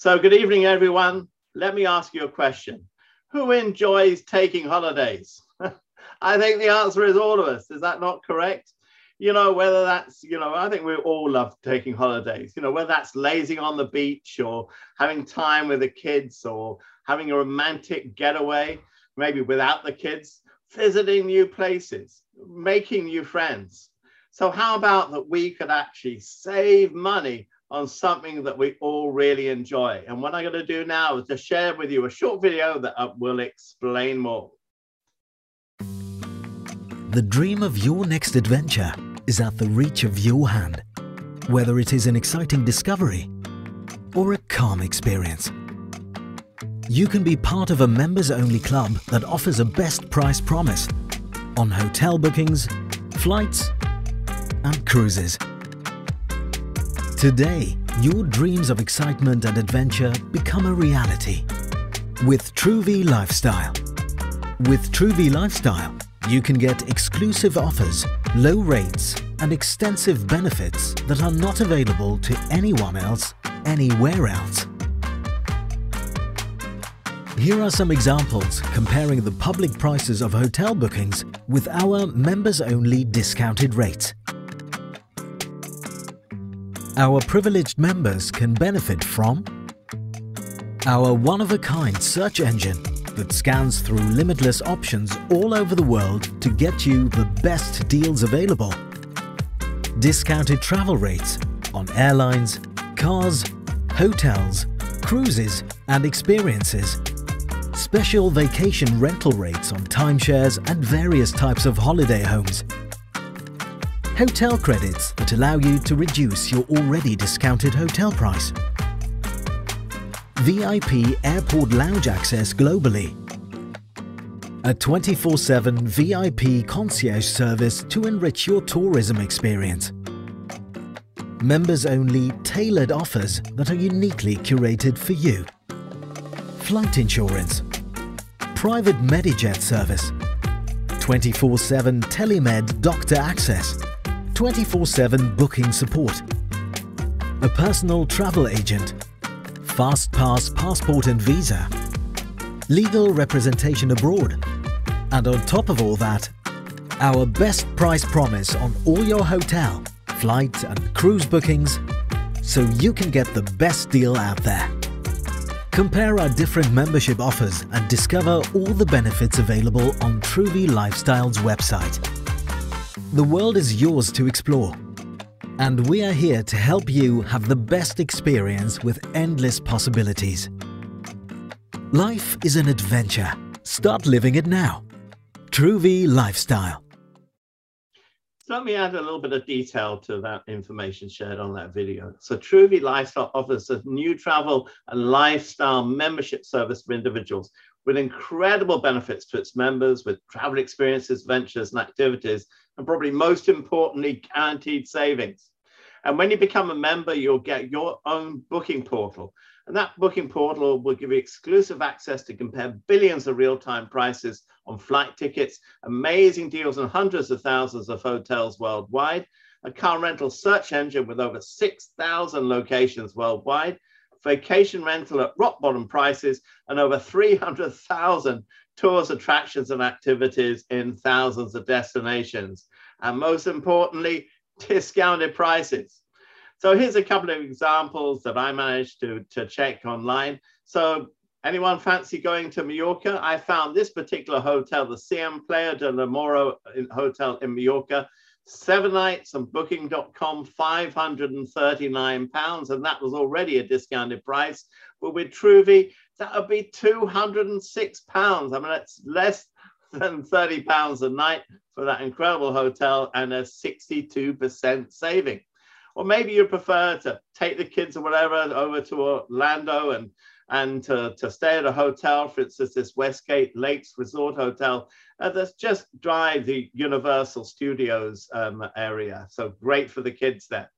So, good evening, everyone. Let me ask you a question Who enjoys taking holidays? I think the answer is all of us. Is that not correct? You know, whether that's, you know, I think we all love taking holidays, you know, whether that's lazing on the beach or having time with the kids or having a romantic getaway, maybe without the kids, visiting new places, making new friends. So, how about that we could actually save money on something that we all really enjoy? And what I'm going to do now is to share with you a short video that uh, will explain more. The dream of your next adventure is at the reach of your hand, whether it is an exciting discovery or a calm experience. You can be part of a members-only club that offers a best price promise on hotel bookings, flights and cruises. Today, your dreams of excitement and adventure become a reality with Truvvi Lifestyle. With Truvvi Lifestyle, you can get exclusive offers, low rates and extensive benefits that are not available to anyone else anywhere else. Here are some examples comparing the public prices of hotel bookings with our members-only discounted rates. Our privileged members can benefit from our one-of-a-kind search engine that scans through limitless options all over the world to get you the best deals available. Discounted travel rates on airlines, cars, hotels, cruises and experiences. Special vacation rental rates on timeshares and various types of holiday homes. Hotel credits that allow you to reduce your already discounted hotel price. VIP airport lounge access globally. A 24-7 VIP concierge service to enrich your tourism experience. Members-only tailored offers that are uniquely curated for you. Flight insurance. Private MediJet service. 24-7 telemed doctor access. 24-7 booking support. A personal travel agent Fast Pass passport and visa, legal representation abroad, and on top of all that, our best price promise on all your hotel, flight and cruise bookings so you can get the best deal out there. Compare our different membership offers and discover all the benefits available on Truvvi Lifestyle's website. The world is yours to explore and we are here to help you have the best experience with endless possibilities. Life is an adventure. Start living it now. Truvvi Lifestyle. So let me add a little bit of detail to that information shared on that video. So Truvvi Lifestyle offers a new travel and lifestyle membership service for individuals with incredible benefits to its members with travel experiences, ventures, and activities, and probably most importantly, guaranteed savings. And when you become a member, you'll get your own booking portal. And that booking portal will give you exclusive access to compare billions of real time prices on flight tickets, amazing deals on hundreds of thousands of hotels worldwide, a car rental search engine with over 6,000 locations worldwide, vacation rental at rock bottom prices, and over 300,000 tours, attractions, and activities in thousands of destinations. And most importantly, discounted prices. So here's a couple of examples that I managed to, to check online. So anyone fancy going to Mallorca? I found this particular hotel, the CM Playa de la Moro Hotel in Mallorca, seven nights on booking.com, 539 pounds. And that was already a discounted price. But with Truvvi, that would be 206 pounds. I mean, it's less than 30 pounds a night for that incredible hotel and a 62% saving. Or maybe you prefer to take the kids or whatever over to Orlando and and to, to stay at a hotel, for instance, this Westgate Lakes Resort Hotel, uh, that's just drive the Universal Studios um, area. So great for the kids there.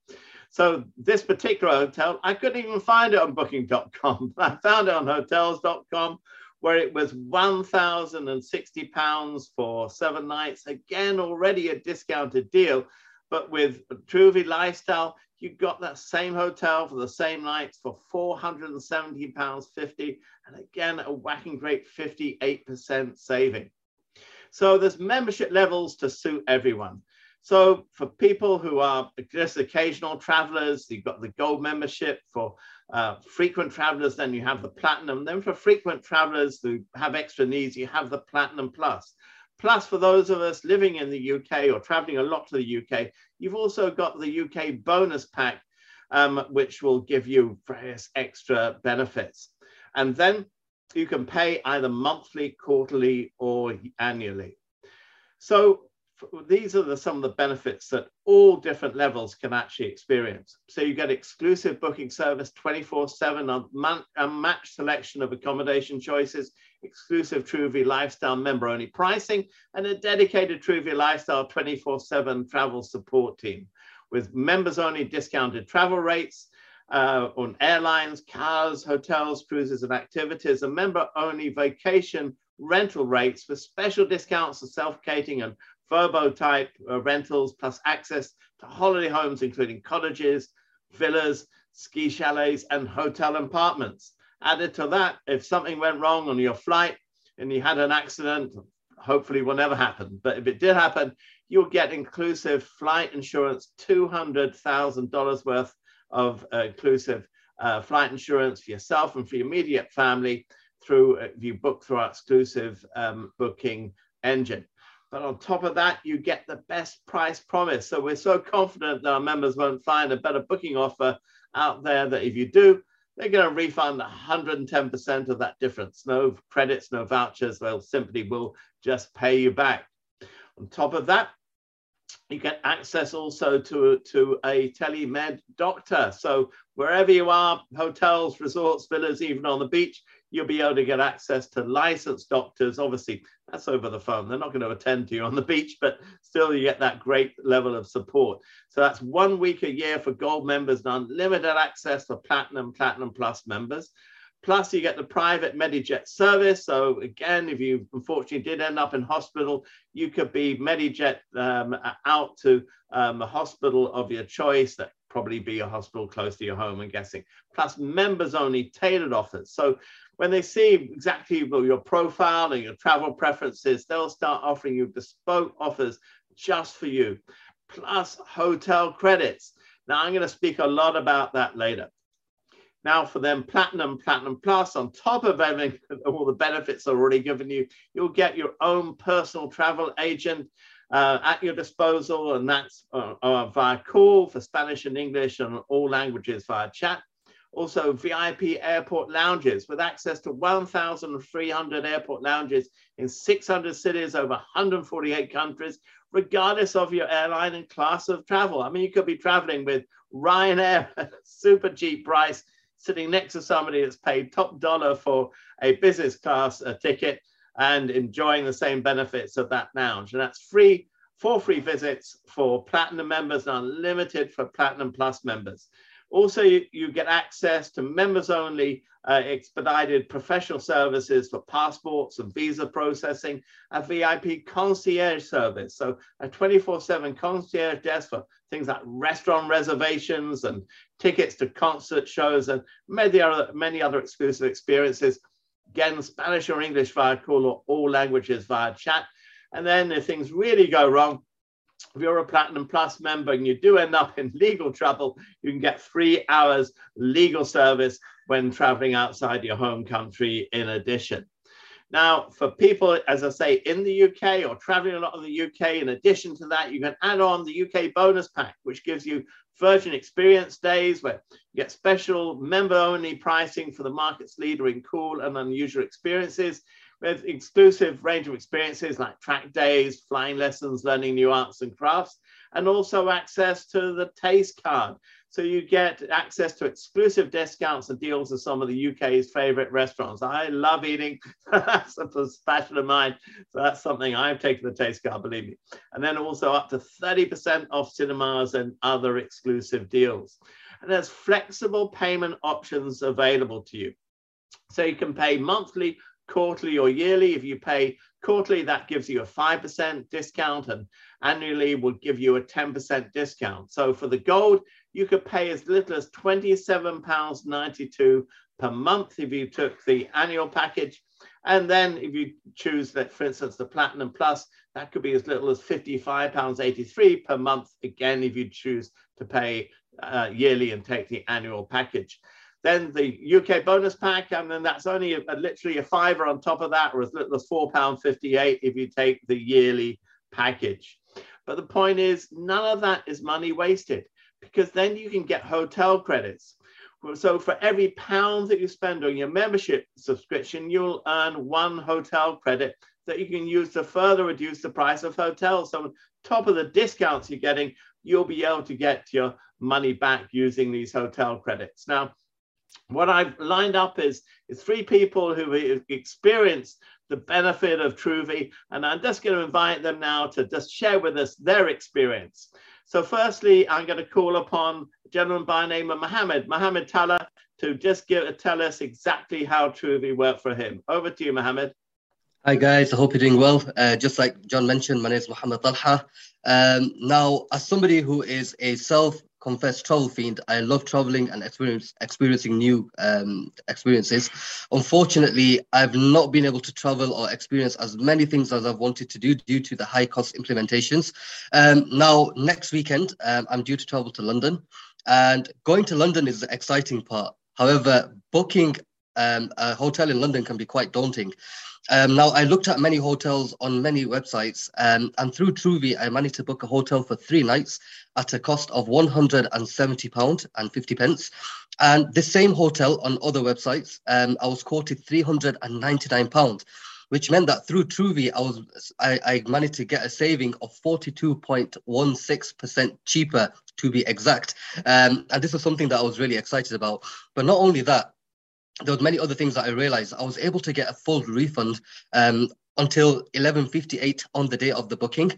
So this particular hotel, I couldn't even find it on booking.com. I found it on hotels.com where it was 1,060 pounds for seven nights. Again, already a discounted deal, but with Truvvi Lifestyle, you got that same hotel for the same nights for £470.50. And again, a whacking great 58% saving. So there's membership levels to suit everyone. So for people who are just occasional travelers, you've got the gold membership. For uh, frequent travelers, then you have the platinum. Then for frequent travelers who have extra needs, you have the platinum plus. Plus, for those of us living in the UK or traveling a lot to the UK, you've also got the UK bonus pack, um, which will give you various extra benefits. And then you can pay either monthly, quarterly, or annually. So these are the, some of the benefits that all different levels can actually experience. So you get exclusive booking service 24-7, a matched selection of accommodation choices, exclusive Truvvi Lifestyle member-only pricing, and a dedicated Truvvi Lifestyle 24-7 travel support team with members-only discounted travel rates, uh, on airlines, cars, hotels, cruises, and activities, and member-only vacation rental rates with special discounts for self catering and Vrbo type uh, rentals, plus access to holiday homes, including cottages, villas, ski chalets, and hotel apartments. Added to that, if something went wrong on your flight and you had an accident, hopefully will never happen. But if it did happen, you'll get inclusive flight insurance, $200,000 worth of uh, inclusive uh, flight insurance for yourself and for your immediate family through, if uh, you book through our exclusive um, booking engine. But on top of that, you get the best price promise. So we're so confident that our members won't find a better booking offer out there that if you do, they're going to refund 110% of that difference. No credits, no vouchers. They'll simply will just pay you back. On top of that, you get access also to, to a telemed doctor. So wherever you are, hotels, resorts, villas, even on the beach, you'll be able to get access to licensed doctors. Obviously, that's over the phone. They're not going to attend to you on the beach, but still you get that great level of support. So that's one week a year for gold members and unlimited access for platinum, platinum plus members. Plus, you get the private MediJet service. So again, if you unfortunately did end up in hospital, you could be MediJet um, out to um, a hospital of your choice. That probably be a hospital close to your home, I'm guessing. Plus, members only tailored offers. So when they see exactly your profile and your travel preferences, they'll start offering you bespoke offers just for you, plus hotel credits. Now, I'm going to speak a lot about that later. Now, for them, Platinum, Platinum Plus, on top of everything, all the benefits I've already given you, you'll get your own personal travel agent uh, at your disposal, and that's uh, uh, via call for Spanish and English and all languages via chat. Also, VIP airport lounges with access to 1,300 airport lounges in 600 cities over 148 countries, regardless of your airline and class of travel. I mean, you could be traveling with Ryanair super cheap price, sitting next to somebody that's paid top dollar for a business class uh, ticket and enjoying the same benefits of that lounge. And that's free, four free visits for platinum members and unlimited for platinum plus members. Also, you, you get access to members only uh, expedited professional services for passports and visa processing, a VIP concierge service. So a 24-7 concierge desk for things like restaurant reservations and tickets to concert shows and many other, many other exclusive experiences. Again, Spanish or English via call or all languages via chat. And then if things really go wrong, if you're a Platinum Plus member and you do end up in legal trouble, you can get three hours legal service when traveling outside your home country in addition. Now, for people, as I say, in the UK or traveling a lot of the UK, in addition to that, you can add on the UK bonus pack, which gives you Virgin Experience days where you get special member only pricing for the market's leader in cool and unusual experiences with exclusive range of experiences like track days, flying lessons, learning new arts and crafts, and also access to the taste card. So you get access to exclusive discounts and deals of some of the UK's favorite restaurants. I love eating. that's a passion of mine. So that's something I've taken the taste card, believe me. And then also up to 30% off cinemas and other exclusive deals. And there's flexible payment options available to you. So you can pay monthly quarterly or yearly. If you pay quarterly, that gives you a 5% discount and annually will give you a 10% discount. So for the gold, you could pay as little as £27.92 per month if you took the annual package. And then if you choose that, for instance, the Platinum Plus, that could be as little as £55.83 per month, again, if you choose to pay uh, yearly and take the annual package. Then the UK bonus pack, and then that's only a, a, literally a fiver on top of that, or as little as £4.58 if you take the yearly package. But the point is, none of that is money wasted because then you can get hotel credits. So for every pound that you spend on your membership subscription, you'll earn one hotel credit that you can use to further reduce the price of hotels. So on top of the discounts you're getting, you'll be able to get your money back using these hotel credits. Now, what I've lined up is, is three people who have experienced the benefit of Truvvi, and I'm just going to invite them now to just share with us their experience. So firstly, I'm going to call upon a gentleman by the name of Mohammed, Mohammed Talha, to just give, tell us exactly how Truvvi worked for him. Over to you, Mohammed. Hi guys, I hope you're doing well. Uh, just like John mentioned, my name is Mohammed Talha. Um, now, as somebody who is a self confessed travel fiend. I love traveling and experience, experiencing new um, experiences. Unfortunately, I've not been able to travel or experience as many things as I've wanted to do due to the high cost implementations. Um, now, next weekend, um, I'm due to travel to London, and going to London is the exciting part. However, booking um, a hotel in London can be quite daunting. Um, now, I looked at many hotels on many websites, um, and through Truvvi, I managed to book a hotel for three nights at a cost of £170 and 50 pence. And the same hotel on other websites, um, I was quoted £399, which meant that through Truvvi, I was I, I managed to get a saving of 42.16% cheaper to be exact. Um, and this was something that I was really excited about. But not only that, there was many other things that I realized. I was able to get a full refund um, until 11.58 on the day of the booking.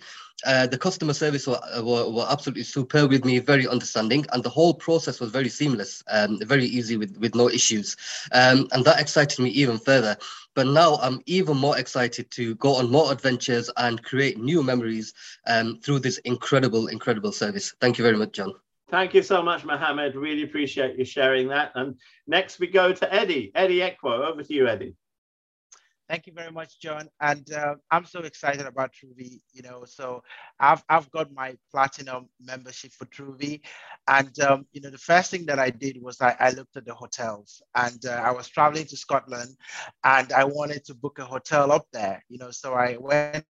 Uh, the customer service were, were, were, absolutely superb with me, very understanding, and the whole process was very seamless, um, very easy with, with no issues. Um, and that excited me even further. But now I'm even more excited to go on more adventures and create new memories um, through this incredible, incredible service. Thank you very much, John. Thank you so much, Mohammed. Really appreciate you sharing that. And next we go to Eddie. Eddie Ekwo, over to you, Eddie. Thank you very much, John. And uh, I'm so excited about Truvvi. You know, so I've I've got my platinum membership for Truvvi, and um, you know, the first thing that I did was I, I looked at the hotels, and uh, I was traveling to Scotland, and I wanted to book a hotel up there. You know, so I went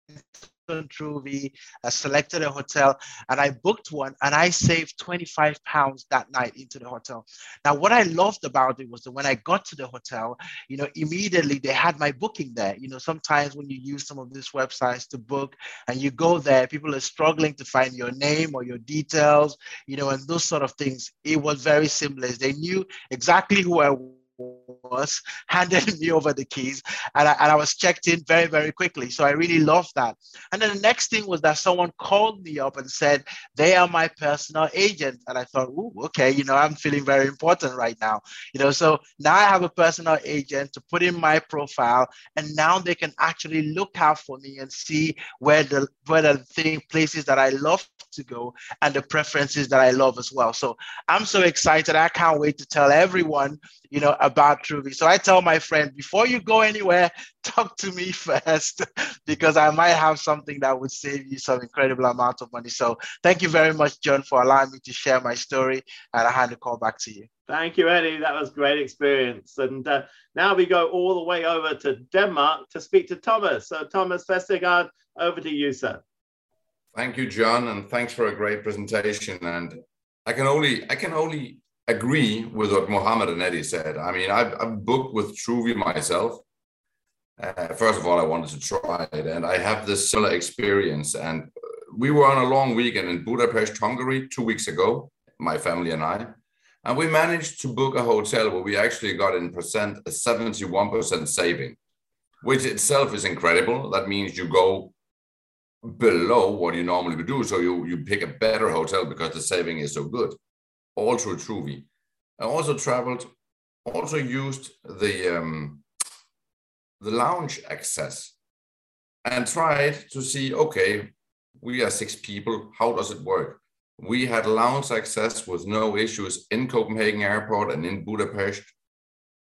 on Truvvi, I selected a hotel and I booked one and I saved 25 pounds that night into the hotel. Now, what I loved about it was that when I got to the hotel, you know, immediately they had my booking there. You know, sometimes when you use some of these websites to book and you go there, people are struggling to find your name or your details, you know, and those sort of things. It was very seamless. They knew exactly who I was, handed me over the keys, and I, and I was checked in very, very quickly. So I really loved that. And then the next thing was that someone called me up and said, they are my personal agent. And I thought, ooh, okay, you know, I'm feeling very important right now. You know, so now I have a personal agent to put in my profile, and now they can actually look out for me and see where the where the thing places that I love to go and the preferences that I love as well. So I'm so excited. I can't wait to tell everyone, you know, about Truvvi. So I tell my friend, before you go anywhere, talk to me first because I might have something that would save you some incredible amount of money. So thank you very much, John, for allowing me to share my story. And I hand the call back to you. Thank you, Eddie. That was great experience. And uh, now we go all the way over to Denmark to speak to Thomas. So Thomas Vestergaard, over to you, sir. Thank you, John, and thanks for a great presentation. And I can only I can only agree with what Mohammed and Eddie said. I mean, I've, I've booked with Truvvi myself. Uh, first of all, I wanted to try it, and I have this similar experience. And we were on a long weekend in Budapest, Hungary, two weeks ago, my family and I, and we managed to book a hotel where we actually got in percent a 71% saving, which itself is incredible. That means you go below what you normally would do, so you you pick a better hotel because the saving is so good all through Truvvi. I also traveled, also used the um, the lounge access and tried to see okay, we are six people, how does it work? We had lounge access with no issues in Copenhagen Airport and in Budapest.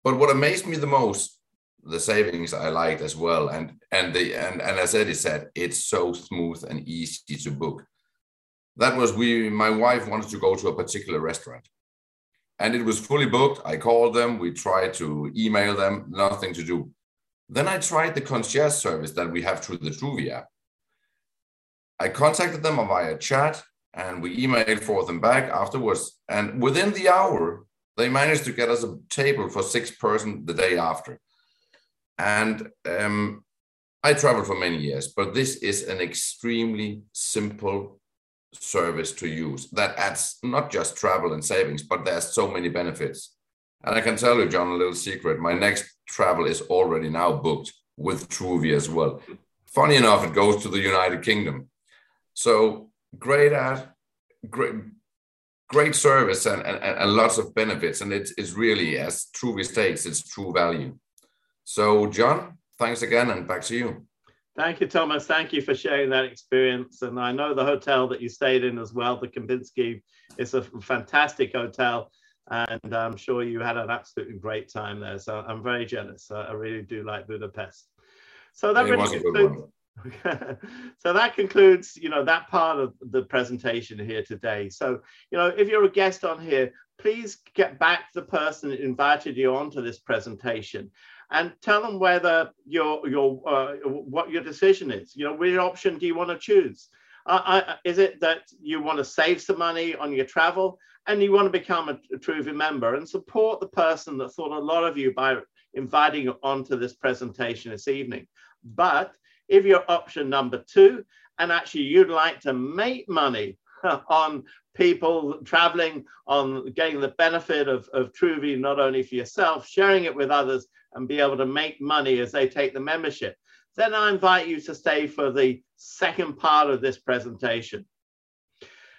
But what amazed me the most, the savings I liked as well. And and the and, and as Eddie said, it's so smooth and easy to book. That was we my wife wanted to go to a particular restaurant. And it was fully booked. I called them, we tried to email them, nothing to do. Then I tried the concierge service that we have through the Truvvi app. I contacted them via chat and we emailed for them back afterwards. And within the hour, they managed to get us a table for six person the day after. And um, I traveled for many years, but this is an extremely simple service to use that adds not just travel and savings, but there's so many benefits. And I can tell you, John, a little secret. My next travel is already now booked with Truvvi as well. Funny enough, it goes to the United Kingdom. So great ad, great, great service, and, and, and lots of benefits. And it's, it's really, as Truvvi states, it's true value. So, John, thanks again, and back to you. Thank you, Thomas. Thank you for sharing that experience. And I know the hotel that you stayed in as well, the Kempinski, is a fantastic hotel. And I'm sure you had an absolutely great time there. So I'm very jealous. I really do like Budapest. So that really concludes, so that concludes, you know, that part of the presentation here today. So, you know, if you're a guest on here, please get back to the person that invited you onto this presentation and tell them whether your your uh, what your decision is. You know, which option do you want to choose? Uh, I, is it that you want to save some money on your travel and you want to become a, a Truvvi member and support the person that thought a lot of you by inviting you onto this presentation this evening? But if you're option number two, and actually you'd like to make money on people traveling, on getting the benefit of, of Truvvi, not only for yourself, sharing it with others, and be able to make money as they take the membership. Then I invite you to stay for the second part of this presentation.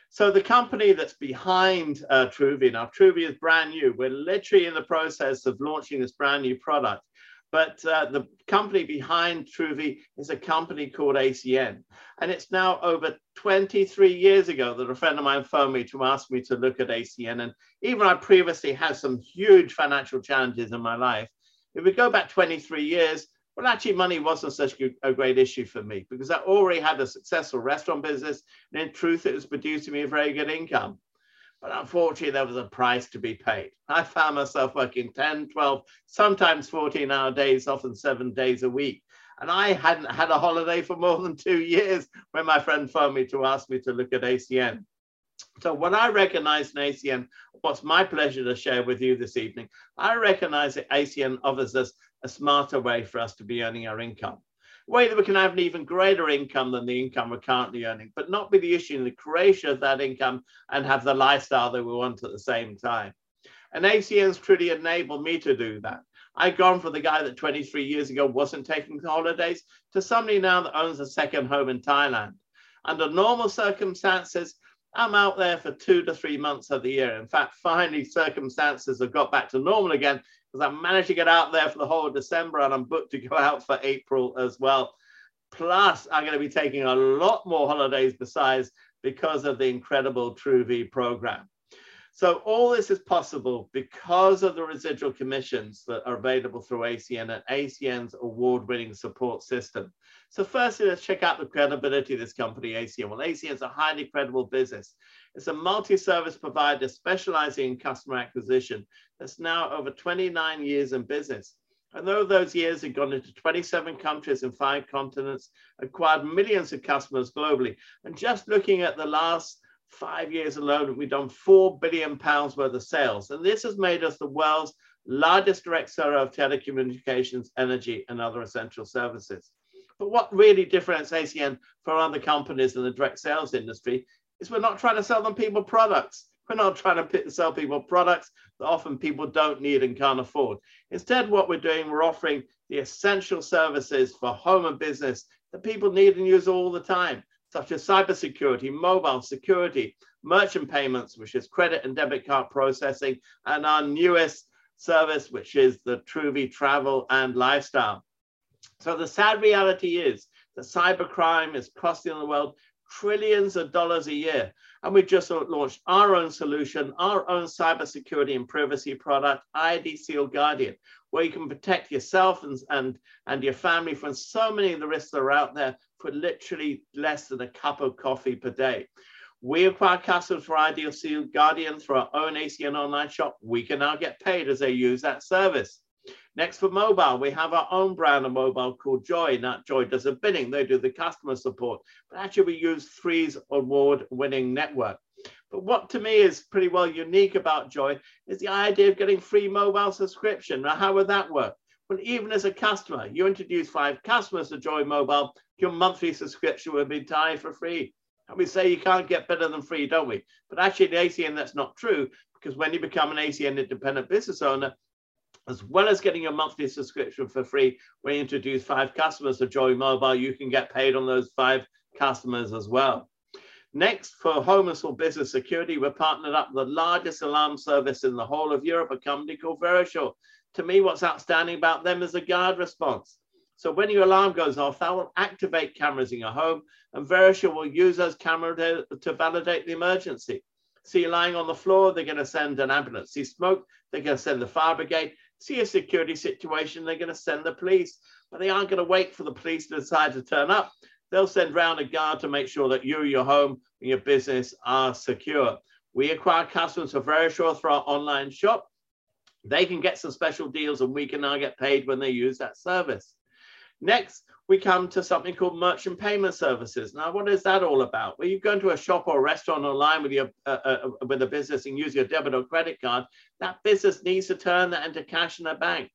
So the company that's behind uh, now Truvvi is brand new. We're literally in the process of launching this brand new product. But uh, the company behind Truvvi is a company called ACN. And it's now over 23 years ago that a friend of mine phoned me to ask me to look at ACN. And even I previously had some huge financial challenges in my life. If we go back 23 years, well, actually, money wasn't such a great issue for me because I already had a successful restaurant business. And in truth, it was producing me a very good income. But unfortunately, there was a price to be paid. I found myself working 10, 12, sometimes 14 hour days, often seven days a week. And I hadn't had a holiday for more than two years when my friend phoned me to ask me to look at ACN. So what I recognize in ACN, what's my pleasure to share with you this evening, I recognize that ACN offers us a smarter way for us to be earning our income. A way that we can have an even greater income than the income we're currently earning, but not be the issue in the creation of that income and have the lifestyle that we want at the same time. And ACN's truly enabled me to do that. I've gone from the guy that 23 years ago wasn't taking holidays to somebody now that owns a second home in Thailand. Under normal circumstances, I'm out there for two to three months of the year. In fact, finally, circumstances have got back to normal again because I managed to get out there for the whole of December and I'm booked to go out for April as well. Plus, I'm going to be taking a lot more holidays besides because of the incredible Truvvi program. So all this is possible because of the residual commissions that are available through ACN and ACN's award-winning support system. So firstly, let's check out the credibility of this company, ACN. Well, ACN is a highly credible business. It's a multi-service provider specializing in customer acquisition that's now over 29 years in business. And though those years have gone into 27 countries and five continents, acquired millions of customers globally. And just looking at the last five years alone, we've done four billion pounds worth of sales. And this has made us the world's largest direct seller of telecommunications, energy, and other essential services. But what really differentiates ACN from other companies in the direct sales industry is we're not trying to sell them people products. We're not trying to sell people products that often people don't need and can't afford. Instead, what we're doing, we're offering the essential services for home and business that people need and use all the time such as cybersecurity, mobile security, merchant payments, which is credit and debit card processing, and our newest service, which is the Truvvi Travel and Lifestyle. So the sad reality is that cybercrime is costing the world trillions of dollars a year. And we just launched our own solution, our own cybersecurity and privacy product, ID Seal Guardian, where you can protect yourself and, and, and your family from so many of the risks that are out there for literally less than a cup of coffee per day. We acquire customers for ID Seal Guardian through our own ACN online shop. We can now get paid as they use that service. Next for mobile, we have our own brand of mobile called Joy. Now Joy does a billing, they do the customer support, but actually we use Three's award-winning network. But what to me is pretty well unique about Joy is the idea of getting free mobile subscription. Now, how would that work? Well, even as a customer, you introduce five customers to Joy Mobile, your monthly subscription will be tied for free. And we say you can't get better than free, don't we? But actually, in ACN, that's not true because when you become an ACN independent business owner, as well as getting your monthly subscription for free, when you introduce five customers to Joy Mobile, you can get paid on those five customers as well. Next, for home and small business security, we're partnered up with the largest alarm service in the whole of Europe, a company called Verisure. To me, what's outstanding about them is the guard response. So when your alarm goes off, that will activate cameras in your home, and Verisure will use those cameras to, to validate the emergency. See you lying on the floor, they're going to send an ambulance. See smoke, they're going to send the fire brigade see a security situation, they're going to send the police, but they aren't going to wait for the police to decide to turn up. They'll send round a guard to make sure that you, your home, and your business are secure. We acquire customers for Verisure through our online shop. They can get some special deals and we can now get paid when they use that service. Next, we come to something called merchant payment services. Now, what is that all about? Well, you go into a shop or a restaurant online with your uh, uh, with a business and use your debit or credit card. That business needs to turn that into cash in a bank.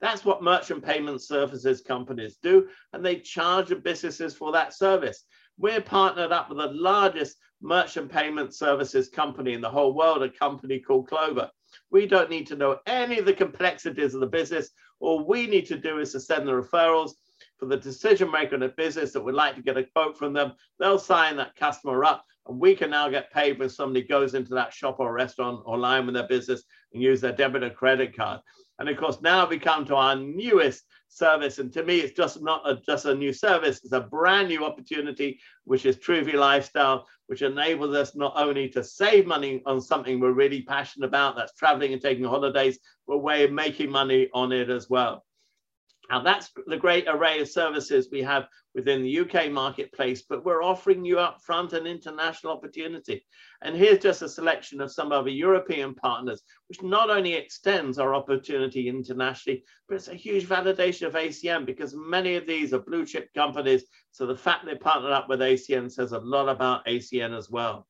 That's what merchant payment services companies do, and they charge the businesses for that service. We're partnered up with the largest merchant payment services company in the whole world, a company called Clover. We don't need to know any of the complexities of the business. All we need to do is to send the referrals for the decision maker in a business that would like to get a quote from them. They'll sign that customer up, and we can now get paid when somebody goes into that shop or restaurant or line with their business and use their debit or credit card. And of course, now we come to our newest service. And to me, it's just not a, just a new service, it's a brand new opportunity, which is Truvvi Lifestyle, which enables us not only to save money on something we're really passionate about, that's traveling and taking holidays, but of making money on it as well. Now that's the great array of services we have within the UK marketplace, but we're offering you upfront an international opportunity. And here's just a selection of some of our European partners, which not only extends our opportunity internationally, but it's a huge validation of ACN because many of these are blue chip companies. So the fact they partnered up with ACN says a lot about ACN as well.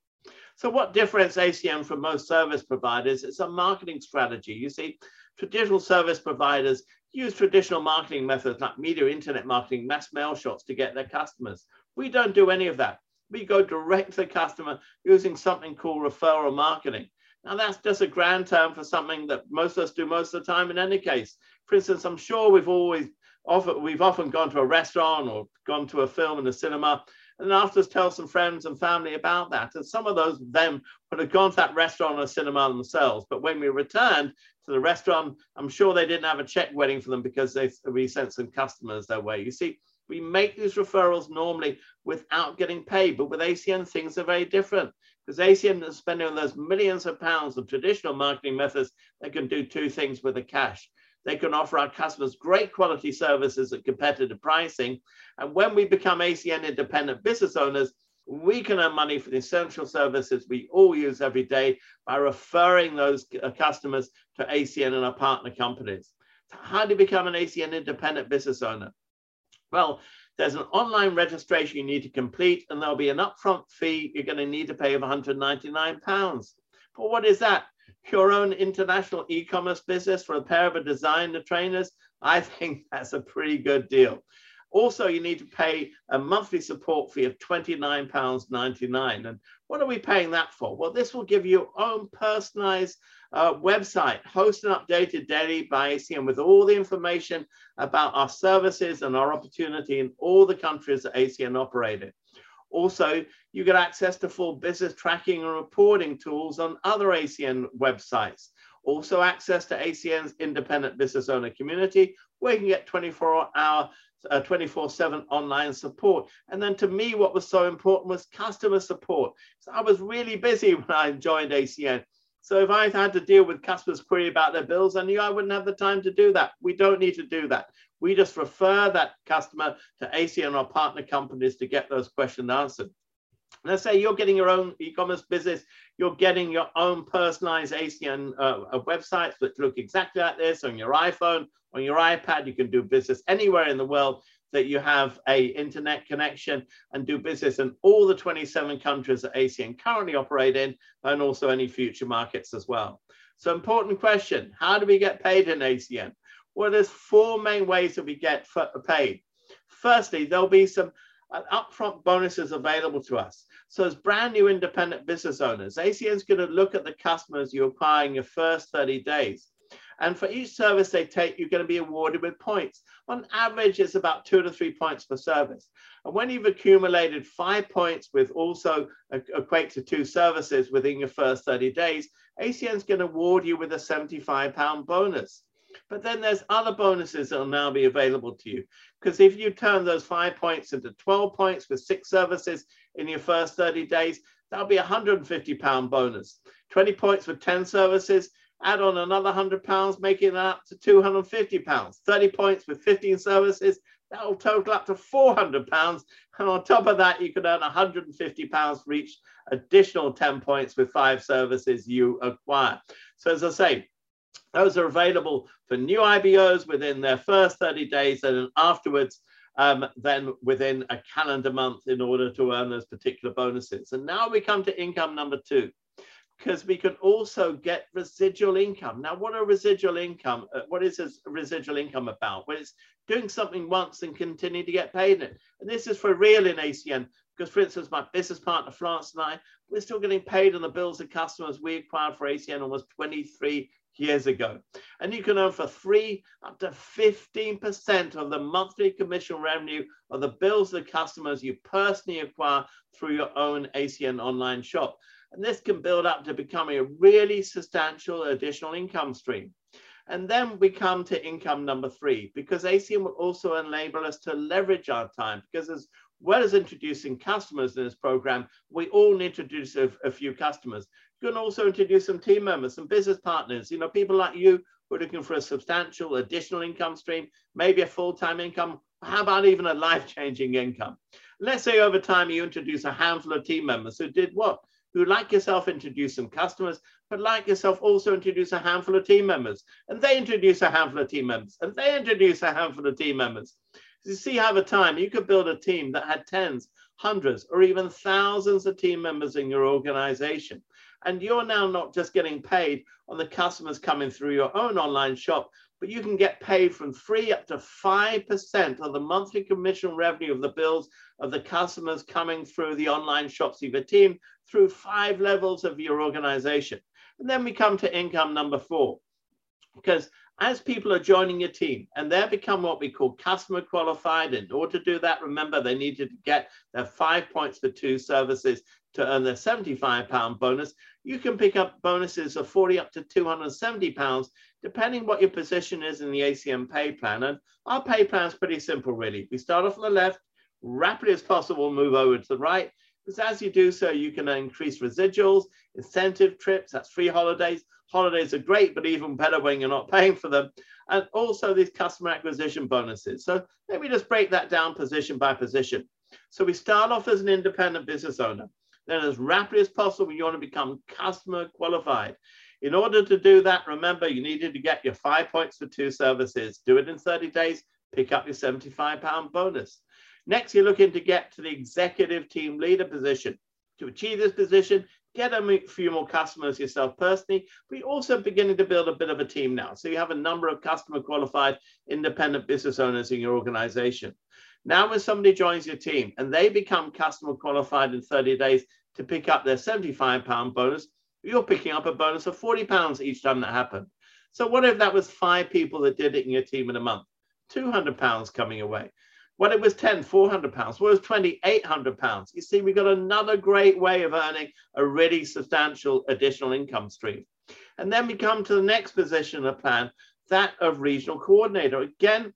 So what differentiates ACN from most service providers? It's a marketing strategy. You see, traditional service providers use traditional marketing methods like media, internet marketing, mass mail shots to get their customers. We don't do any of that. We go direct to the customer using something called referral marketing. Now that's just a grand term for something that most of us do most of the time in any case. For instance, I'm sure we've always often, we've often gone to a restaurant or gone to a film in the cinema and after tell some friends and family about that. And some of those them would have gone to that restaurant or cinema themselves. But when we returned to the restaurant, I'm sure they didn't have a check waiting for them because they we sent some customers their way. You see, we make these referrals normally without getting paid, but with ACN things are very different because ACN is spending on those millions of pounds of traditional marketing methods. They can do two things with the cash. They can offer our customers great quality services at competitive pricing. And when we become ACN independent business owners, we can earn money for the essential services we all use every day by referring those uh, customers to ACN and our partner companies. How do you become an ACN independent business owner? Well, there's an online registration you need to complete, and there'll be an upfront fee you're going to need to pay of 199 pounds. But what is that? your own international e-commerce business for a pair of a designer trainers, I think that's a pretty good deal. Also, you need to pay a monthly support fee of £29.99. And what are we paying that for? Well, this will give you your own personalized uh, website, hosted and updated daily by ACN with all the information about our services and our opportunity in all the countries that ACN operate in. Also, you get access to full business tracking and reporting tools on other ACN websites. Also access to ACN's independent business owner community, where you can get 24 hour 24-7 uh, online support. And then to me, what was so important was customer support. So I was really busy when I joined ACN. So if I had to deal with customers' query about their bills, I knew I wouldn't have the time to do that. We don't need to do that. We just refer that customer to ACN or partner companies to get those questions answered. Let's say you're getting your own e-commerce business, you're getting your own personalized ACN uh, websites that look exactly like this on your iPhone, on your iPad. You can do business anywhere in the world that you have a internet connection and do business in all the 27 countries that ACN currently operate in and also any future markets as well. So important question, how do we get paid in ACN? Well, there's four main ways that we get paid. Firstly, there'll be some uh, upfront bonuses available to us. So as brand new independent business owners, ACN is going to look at the customers you acquire in your first 30 days. And for each service they take, you're going to be awarded with points. On average, it's about two to three points per service. And when you've accumulated five points with also equate to two services within your first 30 days, ACN is going to award you with a 75 pound bonus. But then there's other bonuses that will now be available to you. Because if you turn those five points into 12 points with six services in your first 30 days, that'll be a 150 pound bonus. 20 points with 10 services, add on another 100 pounds, making that up to 250 pounds. 30 points with 15 services, that'll total up to 400 pounds. And on top of that, you can earn 150 pounds for each additional 10 points with five services you acquire. So as I say, those are available for new IBOs within their first 30 days and afterwards, um, then within a calendar month in order to earn those particular bonuses. And now we come to income number two because we can also get residual income. Now, what are residual income? Uh, what is residual income about? Well, it's doing something once and continue to get paid in it. And this is for real in ACN, because for instance, my business partner, Florence and I, we're still getting paid on the bills of customers we acquired for ACN almost 23 years ago. And you can earn for three up to 15% of the monthly commission revenue of the bills of the customers you personally acquire through your own ACN online shop. And this can build up to becoming a really substantial additional income stream. And then we come to income number three, because ACN will also enable us to leverage our time. Because as well as introducing customers in this program, we all need to introduce a, a few customers. You can also introduce some team members, some business partners, you know, people like you who are looking for a substantial additional income stream, maybe a full-time income, how about even a life-changing income? Let's say over time you introduce a handful of team members who did what? who, like yourself, introduce some customers, but like yourself, also introduce a handful of team members. And they introduce a handful of team members, and they introduce a handful of team members. So you see, over time, you could build a team that had tens, hundreds, or even thousands of team members in your organization. And you're now not just getting paid on the customers coming through your own online shop, but you can get paid from three up to 5% of the monthly commission revenue of the bills of the customers coming through the online shops of your team through five levels of your organization. And then we come to income number four, because as people are joining your team and they become what we call customer qualified, in order to do that, remember they needed to get their five points for two services to earn their 75 pound bonus. You can pick up bonuses of 40 up to 270 pounds, depending what your position is in the ACN pay plan. And our pay plan is pretty simple, really. We start off on the left, rapidly as possible, move over to the right. Because as you do so, you can increase residuals, incentive trips, that's free holidays. Holidays are great, but even better when you're not paying for them. And also these customer acquisition bonuses. So let me just break that down position by position. So we start off as an independent business owner. Then as rapidly as possible, you want to become customer qualified. In order to do that, remember, you needed to get your five points for two services. Do it in 30 days, pick up your 75 pound bonus. Next, you're looking to get to the executive team leader position. To achieve this position, get a few more customers yourself personally, but you're also beginning to build a bit of a team now. So you have a number of customer qualified independent business owners in your organization. Now, when somebody joins your team and they become customer qualified in 30 days to pick up their 75 pound bonus, you're picking up a bonus of 40 pounds each time that happened. So what if that was five people that did it in your team in a month? 200 pounds coming away. What it was 10, 400 pounds. What was 20, 800 pounds. You see, we got another great way of earning a really substantial additional income stream. And then we come to the next position of the plan, that of regional coordinator. Again,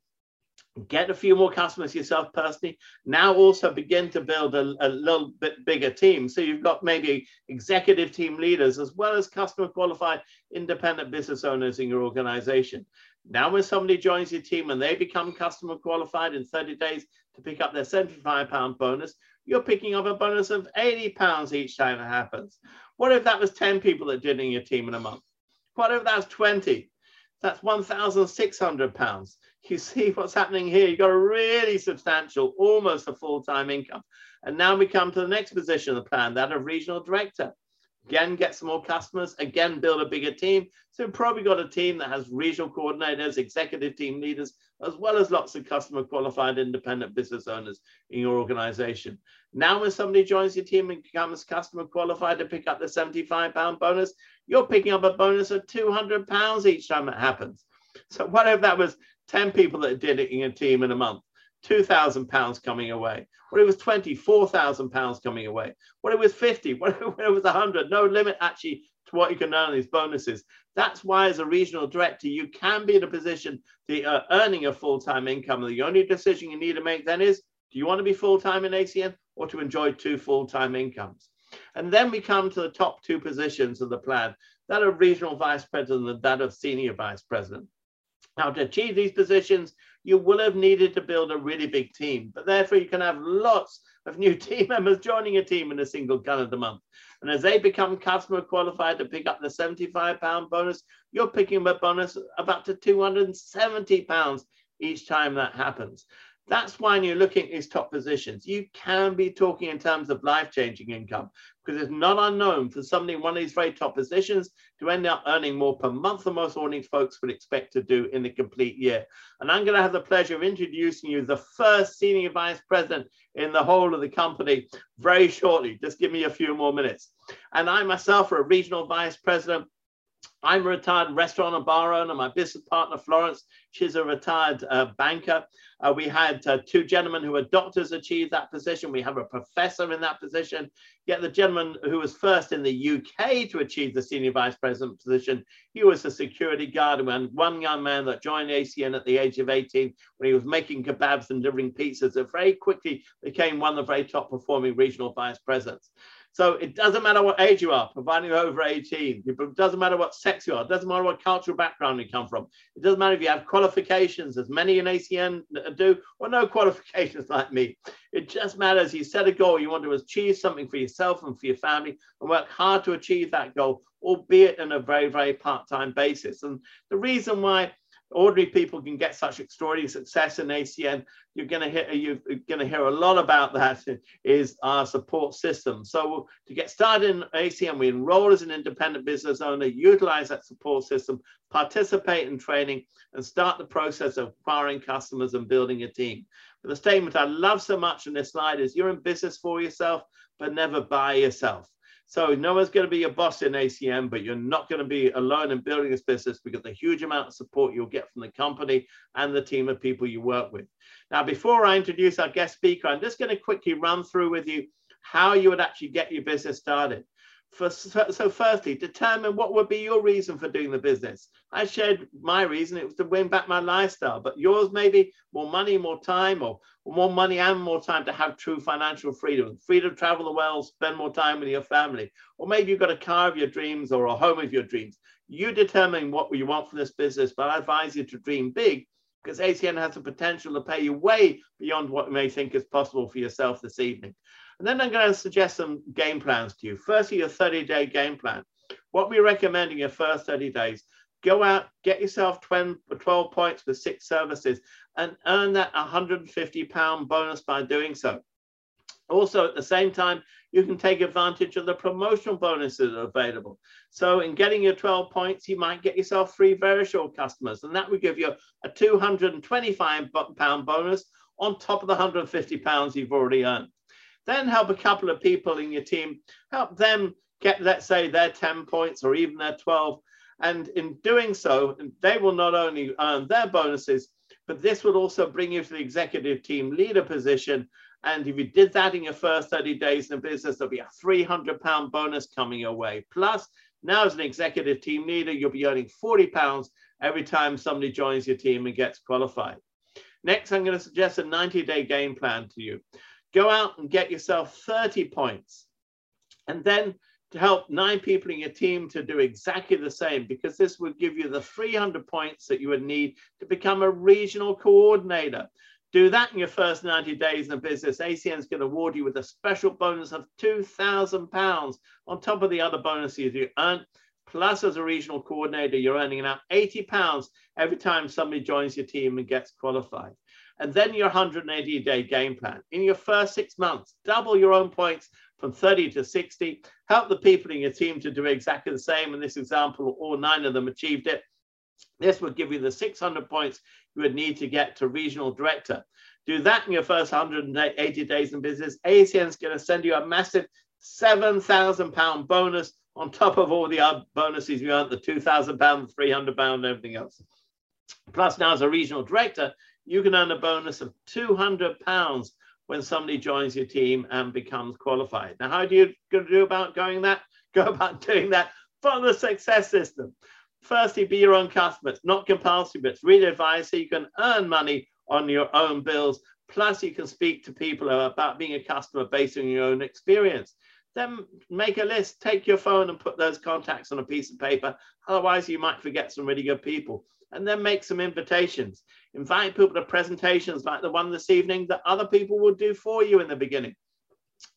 get a few more customers yourself personally. Now also begin to build a, a, little bit bigger team. So you've got maybe executive team leaders as well as customer qualified independent business owners in your organization. Now when somebody joins your team and they become customer qualified in 30 days to pick up their 75 pound bonus, you're picking up a bonus of 80 pounds each time it happens. What if that was 10 people that did in your team in a month? What if that's 20? That's 1,600 pounds you see what's happening here. You've got a really substantial, almost a full-time income. And now we come to the next position of the plan, that of regional director. Again, get some more customers, again, build a bigger team. So you've probably got a team that has regional coordinators, executive team leaders, as well as lots of customer qualified independent business owners in your organization. Now, when somebody joins your team and becomes customer qualified to pick up the 75 pound bonus, you're picking up a bonus of 200 pounds each time it happens. So what if that was 10 people that did it in a team in a month, 2,000 pounds coming away. What it was 20, 4,000 pounds coming away. What it was 50, what it was 100, no limit actually to what you can earn these bonuses. That's why as a regional director, you can be in a position to uh, earning a full-time income. The only decision you need to make then is, do you want to be full-time in ACN or to enjoy two full-time incomes? And then we come to the top two positions of the plan, that of regional vice president and that of senior vice president. Now, to achieve these positions, you will have needed to build a really big team, but therefore you can have lots of new team members joining a team in a single calendar month. And as they become customer qualified to pick up the 75 pound bonus, you're picking up a bonus of up to 270 pounds each time that happens. That's why when you're looking at these top positions, you can be talking in terms of life-changing income because it's not unknown for somebody in one of these very top positions to end up earning more per month than most ordinary folks would expect to do in the complete year. And I'm going to have the pleasure of introducing you the first senior vice president in the whole of the company very shortly. Just give me a few more minutes. And I myself are a regional vice president I'm a retired restaurant and bar owner. My business partner, Florence, she's a retired uh, banker. Uh, we had uh, two gentlemen who were doctors achieve that position. We have a professor in that position. Yet the gentleman who was first in the UK to achieve the senior vice president position, he was a security guard. And one young man that joined ACN at the age of 18 when he was making kebabs and delivering pizzas, that very quickly became one of the very top performing regional vice presidents. So it doesn't matter what age you are, providing you're over 18. It doesn't matter what sex you are. It doesn't matter what cultural background you come from. It doesn't matter if you have qualifications, as many in ACN do, or no qualifications like me. It just matters you set a goal, you want to achieve something for yourself and for your family, and work hard to achieve that goal, albeit on a very, very part-time basis. And the reason why ordinary people can get such extraordinary success in ACN. You're going to hear you're going to hear a lot about that. Is our support system. So to get started in ACN, we enroll as an independent business owner, utilize that support system, participate in training, and start the process of acquiring customers and building a team. But the statement I love so much in this slide is: you're in business for yourself, but never by yourself. So no one's going to be your boss in ACN, but you're not going to be alone in building this business because the huge amount of support you'll get from the company and the team of people you work with. Now, before I introduce our guest speaker, I'm just going to quickly run through with you how you would actually get your business started. For, so firstly, determine what would be your reason for doing the business. I shared my reason, it was to win back my lifestyle, but yours maybe more money, more time, or, or more money and more time to have true financial freedom, freedom to travel the world, spend more time with your family, or maybe you've got a car of your dreams or a home of your dreams. You determine what you want from this business, but I advise you to dream big because ACN has the potential to pay you way beyond what you may think is possible for yourself this evening. And then I'm going to suggest some game plans to you. Firstly, your 30 day game plan. What we recommend in your first 30 days, go out, get yourself 12 points for six services and earn that 150 pound bonus by doing so. Also, at the same time, you can take advantage of the promotional bonuses available. So in getting your 12 points, you might get yourself three Verisure customers, and that would give you a 225 pound bonus on top of the 150 pounds you've already earned. Then help a couple of people in your team, help them get, let's say, their 10 points or even their 12. And in doing so, they will not only earn their bonuses, but this would also bring you to the executive team leader position. And if you did that in your first 30 days in the business, there'll be a 300 pound bonus coming your way. Plus, Now, as an executive team leader, you'll be earning 40 pounds every time somebody joins your team and gets qualified. Next, I'm going to suggest a 90 day game plan to you. Go out and get yourself 30 points. And then to help nine people in your team to do exactly the same, because this would give you the 300 points that you would need to become a regional coordinator. Do that in your first 90 days in the business. ACN is going to award you with a special bonus of £2,000 on top of the other bonuses you earn. Plus, as a regional coordinator, you're earning now £80 every time somebody joins your team and gets qualified. And then your 180 day game plan. In your first six months, double your own points from 30 to 60. Help the people in your team to do exactly the same. In this example, all nine of them achieved it. This would give you the 600 points you would need to get to regional director. Do that in your first 180 days in business. ACN is going to send you a massive 7,000 pound bonus on top of all the other bonuses you earned, the 2,000 pound, 300 pound, and everything else. Plus now as a regional director, you can earn a bonus of 200 pounds when somebody joins your team and becomes qualified. Now, how do you do about going that? Go about doing that from the success system firstly, be your own customer. It's not compulsory, but it's really advised so you can earn money on your own bills. Plus, you can speak to people about being a customer based on your own experience. Then make a list, take your phone and put those contacts on a piece of paper. Otherwise, you might forget some really good people. And then make some invitations. Invite people to presentations like the one this evening that other people will do for you in the beginning.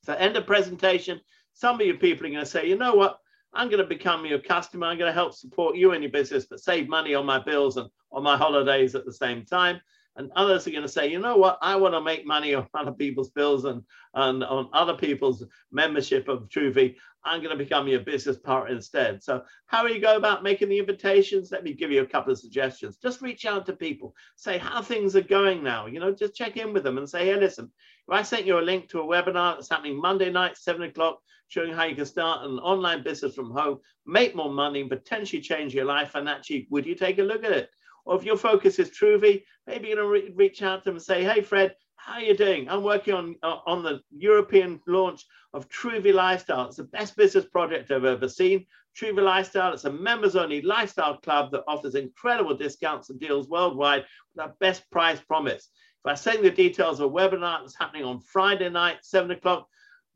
So, end of presentation, some of you people are going to say, you know what? I'm going to become your customer. I'm going to help support you in your business, but save money on my bills and on my holidays at the same time. And others are going to say, you know what, I want to make money on other people's bills and, and on other people's membership of Truvvi. I'm going to become your business partner instead. So, how do you go about making the invitations? Let me give you a couple of suggestions. Just reach out to people, say how things are going now. You know, just check in with them and say, hey, listen, if I sent you a link to a webinar that's happening Monday night, seven o'clock, showing how you can start an online business from home, make more money, and potentially change your life financially, would you take a look at it? Or if your focus is Truvvi, maybe you're going to re- reach out to them and say, hey, Fred, how are you doing? I'm working on, uh, on the European launch of Truvvi Lifestyle. It's the best business project I've ever seen. Truvvi Lifestyle, it's a members only lifestyle club that offers incredible discounts and deals worldwide with our best price promise. If I send you the details of a webinar that's happening on Friday night, seven o'clock,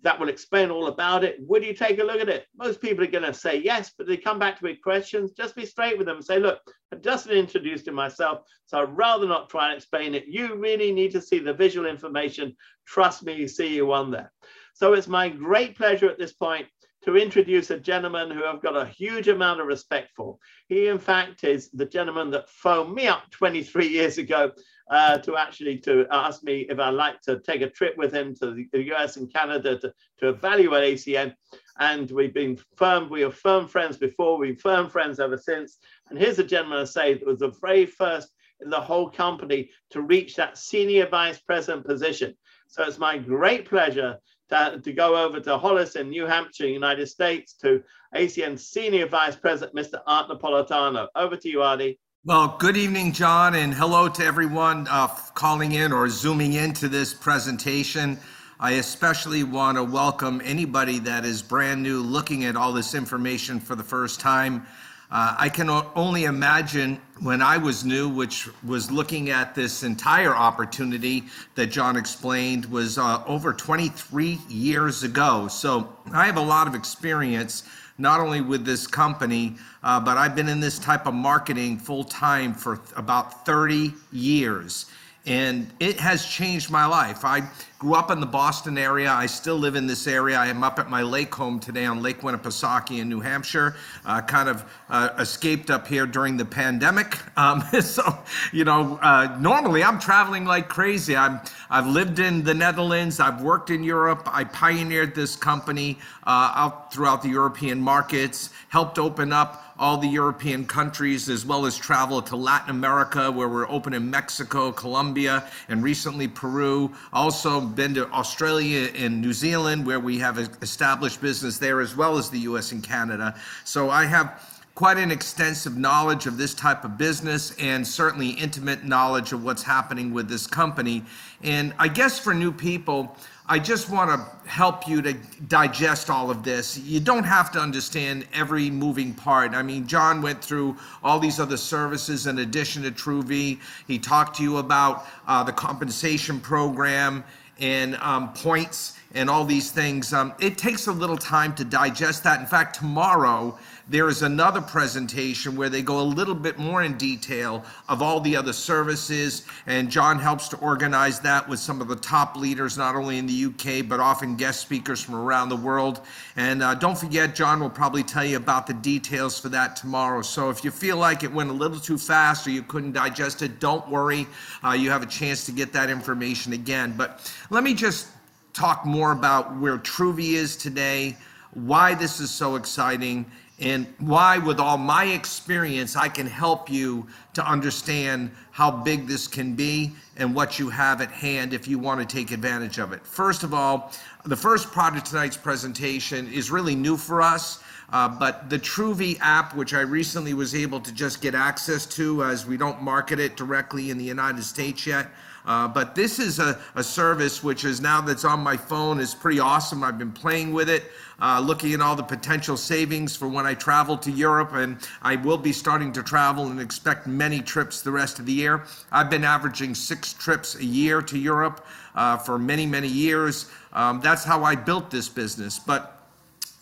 that will explain all about it. Would you take a look at it? Most people are going to say yes, but they come back to me with questions. Just be straight with them say, look, I've just introduced in myself, so I'd rather not try and explain it. You really need to see the visual information. Trust me, see you on there. So it's my great pleasure at this point to introduce a gentleman who I've got a huge amount of respect for. He, in fact, is the gentleman that phoned me up 23 years ago uh, to actually to ask me if I'd like to take a trip with him to the US and Canada to, to evaluate ACN. And we've been firm, we were firm friends before, we've been firm friends ever since. And here's a gentleman I say that was the very first in the whole company to reach that senior vice president position. So it's my great pleasure to, to go over to Hollis in New Hampshire, United States, to ACN Senior Vice President, Mr. Art Napolitano. Over to you, Artie. Well, good evening, John, and hello to everyone uh, calling in or zooming into this presentation. I especially want to welcome anybody that is brand new looking at all this information for the first time. Uh, I can only imagine when I was new, which was looking at this entire opportunity that John explained, was uh, over 23 years ago. So I have a lot of experience not only with this company, uh, but I've been in this type of marketing full time for th- about 30 years. And it has changed my life. I grew up in the Boston area. I still live in this area. I am up at my lake home today on Lake Winnipesaukee in New Hampshire. Uh, kind of uh, escaped up here during the pandemic. Um, so, you know, uh, normally I'm traveling like crazy. I'm, I've lived in the Netherlands. I've worked in Europe. I pioneered this company uh, out throughout the European markets, helped open up all the European countries, as well as travel to Latin America, where we're open in Mexico, Colombia, and recently Peru. Also been to Australia and New Zealand, where we have established business there, as well as the US and Canada. So I have quite an extensive knowledge of this type of business and certainly intimate knowledge of what's happening with this company. And I guess for new people, I just want to help you to digest all of this. You don't have to understand every moving part. I mean, John went through all these other services in addition to Truvvi. He talked to you about uh, the compensation program and um, points and all these things. Um, it takes a little time to digest that. In fact, tomorrow there is another presentation where they go a little bit more in detail of all the other services, and John helps to organize that with some of the top leaders, not only in the UK, but often guest speakers from around the world. And uh, don't forget, John will probably tell you about the details for that tomorrow. So if you feel like it went a little too fast or you couldn't digest it, don't worry. Uh, you have a chance to get that information again. But let me just talk more about where Truvvi is today, why this is so exciting, and why, with all my experience, I can help you to understand how big this can be and what you have at hand if you want to take advantage of it. First of all, the first part of tonight's presentation is really new for us. Uh, but the Truvvi app, which I recently was able to just get access to, as we don't market it directly in the United States yet, uh, but this is a, a, service which is now that's on my phone is pretty awesome. I've been playing with it, uh, looking at all the potential savings for when I travel to Europe, and I will be starting to travel and expect many trips the rest of the year. I've been averaging six trips a year to Europe uh, for many, many years. Um, that's how I built this business. But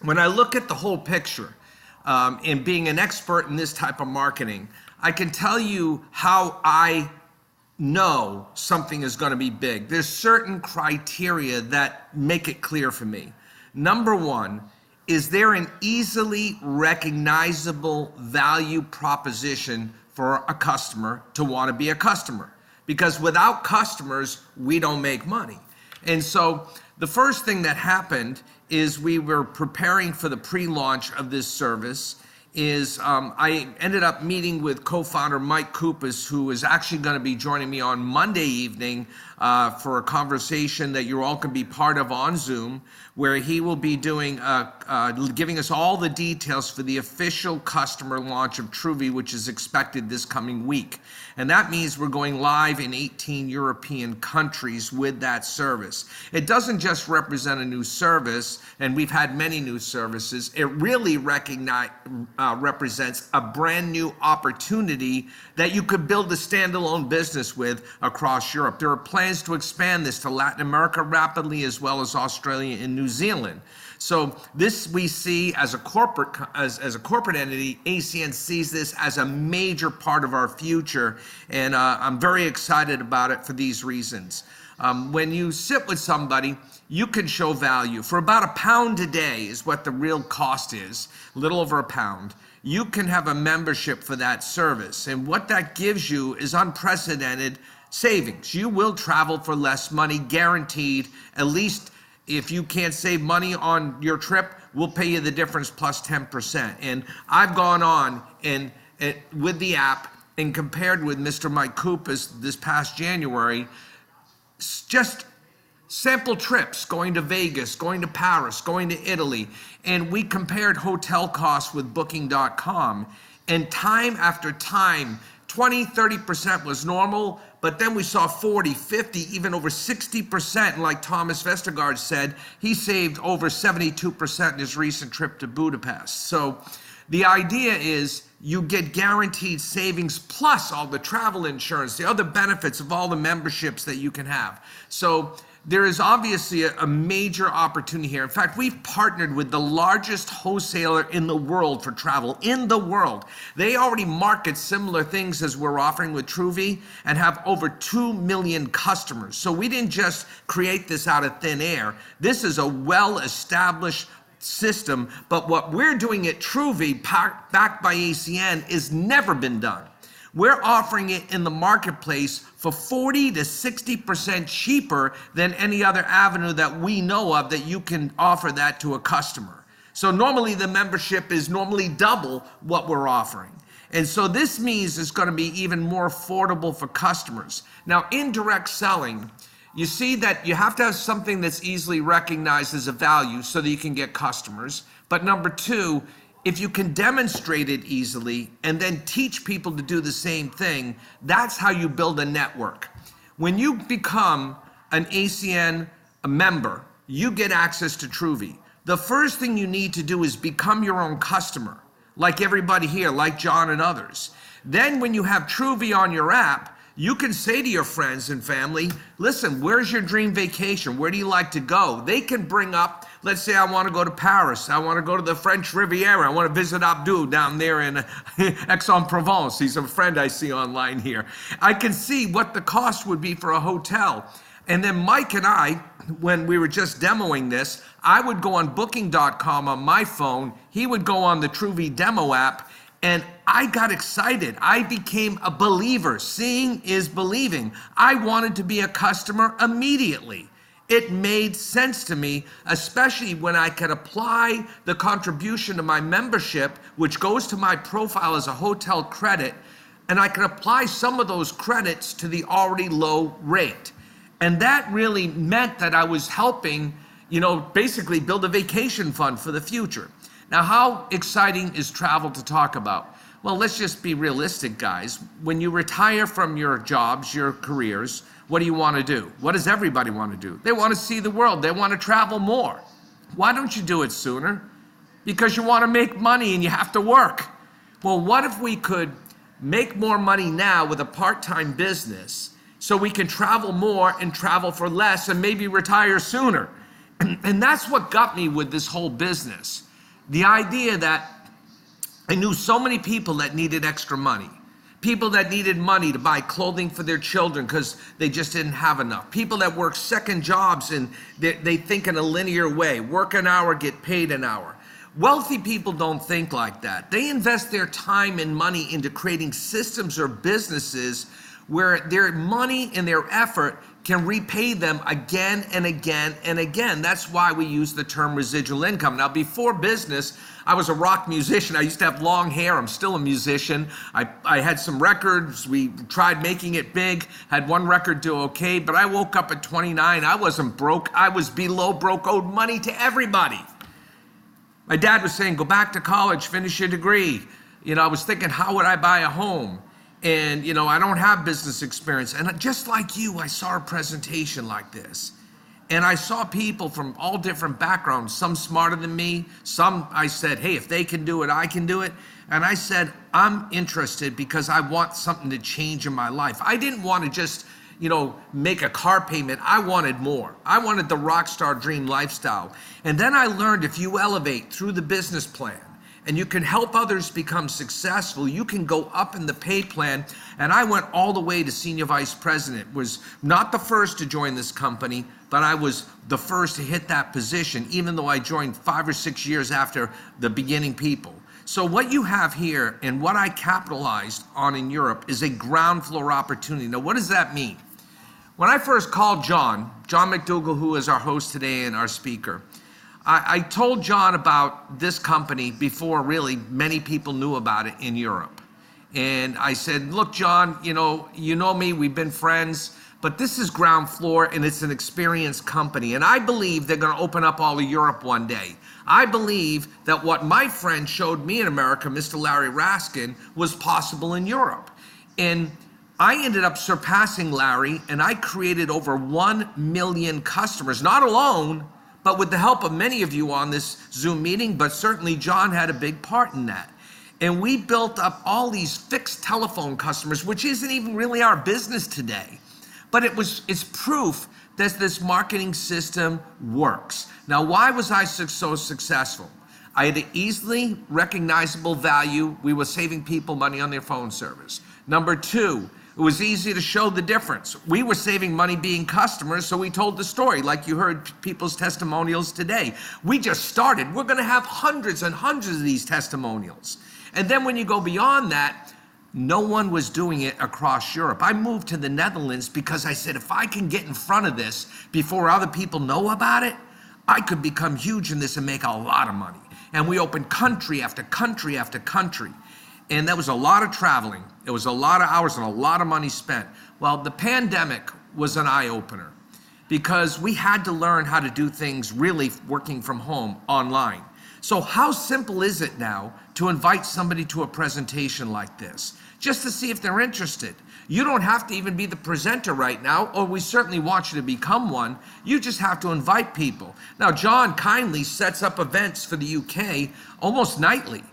when I look at the whole picture, um, and being an expert in this type of marketing, I can tell you how I know something is going to be big. There's certain criteria that make it clear for me. Number one, is there an easily recognizable value proposition for a customer to want to be a customer? Because without customers, we don't make money. And so the first thing that happened is we were preparing for the pre launch of this service is um, I ended up meeting with co-founder Mike Cupisz, who is actually going to be joining me on Monday evening uh, for a conversation that you all can be part of on Zoom, where he will be doing uh, uh, giving us all the details for the official customer launch of Truvvi, which is expected this coming week. And that means we're going live in 18 European countries with that service. It doesn't just represent a new service, and we've had many new services. It really recognize, uh, represents a brand new opportunity that you could build a standalone business with across Europe. There are plans to expand this to Latin America rapidly, as well as Australia and New Zealand. So this we see as a corporate as, as a corporate entity, ACN sees this as a major part of our future, and uh, I'm very excited about it for these reasons. Um, when you sit with somebody, you can show value for about a pound a day is what the real cost is, a little over a pound. You can have a membership for that service, and what that gives you is unprecedented savings. You will travel for less money, guaranteed, at least if you can't save money on your trip, we'll pay you the difference plus 10%. And I've gone on and, and with the app and compared with Mr. Mike Cupisz this past January, just sample trips going to Vegas, going to Paris, going to Italy. And we compared hotel costs with booking.com. And time after time, 20, 30% was normal, but then we saw 40, 50, even over 60%. And like Thomas Vestergaard said, he saved over 72% in his recent trip to Budapest. So the idea is you get guaranteed savings plus all the travel insurance, the other benefits of all the memberships that you can have. So there is obviously a, a, major opportunity here. In fact, we've partnered with the largest wholesaler in the world for travel, in the world. They already market similar things as we're offering with Truvvi and have over 2 million customers. So we didn't just create this out of thin air. This is a well established system, but what we're doing at Truvvi, backed by ACN, is never been done. We're offering it in the marketplace for 40 to 60% cheaper than any other avenue that we know of that you can offer that to a customer. So normally the membership is normally double what we're offering. And so this means it's going to be even more affordable for customers. Now, indirect selling, you see that you have to have something that's easily recognized as a value so that you can get customers. But number two, if you can demonstrate it easily and then teach people to do the same thing, that's how you build a network. When you become an ACN member, you get access to Truvvi. The first thing you need to do is become your own customer, like everybody here, like John and others. Then, when you have Truvvi on your app, you can say to your friends and family, listen, where's your dream vacation? Where do you like to go? They can bring up, let's say I want to go to Paris. I want to go to the French Riviera. I want to visit Abdul down there in Aix-en-Provence. He's a friend I see online here. I can see what the cost would be for a hotel. And then Mike and I, when we were just demoing this, I would go on booking.com on my phone. He would go on the Truvvi demo app and I got excited. I became a believer. Seeing is believing. I wanted to be a customer immediately. It made sense to me, especially when I could apply the contribution to my membership, which goes to my profile as a hotel credit, and I could apply some of those credits to the already low rate. And that really meant that I was helping, you know, basically build a vacation fund for the future. Now, how exciting is travel to talk about? Well, let's just be realistic, guys. When you retire from your jobs, your careers, what do you want to do? What does everybody want to do? They want to see the world, they want to travel more. Why don't you do it sooner? Because you want to make money and you have to work. Well, what if we could make more money now with a part time business so we can travel more and travel for less and maybe retire sooner? And, that's what got me with this whole business the idea that I knew so many people that needed extra money. People that needed money to buy clothing for their children because they just didn't have enough. People that work second jobs and they, they think in a linear way work an hour, get paid an hour. Wealthy people don't think like that. They invest their time and money into creating systems or businesses where their money and their effort can repay them again and again and again. That's why we use the term residual income. Now, before business, I was a rock musician. I used to have long hair. I'm still a musician. I, I had some records. We tried making it big, had one record do okay, but I woke up at 29. I wasn't broke. I was below broke, owed money to everybody. My dad was saying, go back to college, finish your degree. You know, I was thinking, how would I buy a home? And you know i don't have business experience. And just like you i saw a presentation like this. And i saw people from all different backgrounds some smarter than me some i said hey if they can do it i can do it. And i said i'm interested because i want something to change in my life. I didn't want to just you know make a car payment. I wanted more. I wanted the rock star dream lifestyle. And then i learned if you elevate through the business plan and you can help others become successful, you can go up in the pay plan. And I went all the way to senior vice president, was not the first to join this company, but I was the first to hit that position, even though I joined five or six years after the beginning people. So what you have here and what I capitalized on in Europe is a ground floor opportunity. Now, what does that mean? When I first called John, John McDougall, who is our host today and our speaker, I, I told John about this company before really many people knew about it in Europe. And I said, look, John, you know, you know me, we've been friends, but this is ground floor and it's an experienced company. And I believe they're going to open up all of Europe one day. I believe that what my friend showed me in America, Mr. Larry Raskin, was possible in Europe. And I ended up surpassing Larry and I created over 1 million customers, not alone, but with the help of many of you on this Zoom meeting, but certainly John had a big part in that. And we built up all these fixed telephone customers, which isn't even really our business today. But it was it's proof that this marketing system works. Now, why was I so successful? I had an easily recognizable value. We were saving people money on their phone service. Number two, it was easy to show the difference. We were saving money being customers, so we told the story, like you heard people's testimonials today. We just started. We're going to have hundreds and hundreds of these testimonials. And then when you go beyond that, no one was doing it across Europe. I moved to the Netherlands because I said, if I can get in front of this before other people know about it, I could become huge in this and make a lot of money. And we opened country after country after country. And that was a lot of traveling. It was a lot of hours and a lot of money spent. Well, the pandemic was an eye opener because we had to learn how to do things really working from home online. So, how simple is it now to invite somebody to a presentation like this? Just to see if they're interested. You don't have to even be the presenter right now, or we certainly want you to become one. You just have to invite people. Now, John kindly sets up events for the UK almost nightly.